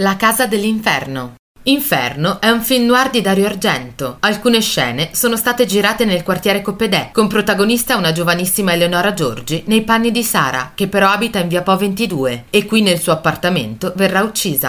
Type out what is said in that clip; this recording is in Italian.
La casa dell'inferno. Inferno è un film noir di Dario Argento. Alcune scene sono state girate nel quartiere Coppedè, con protagonista una giovanissima Eleonora Giorgi nei panni di Sara, che però abita in via Po 22 e qui nel suo appartamento verrà uccisa.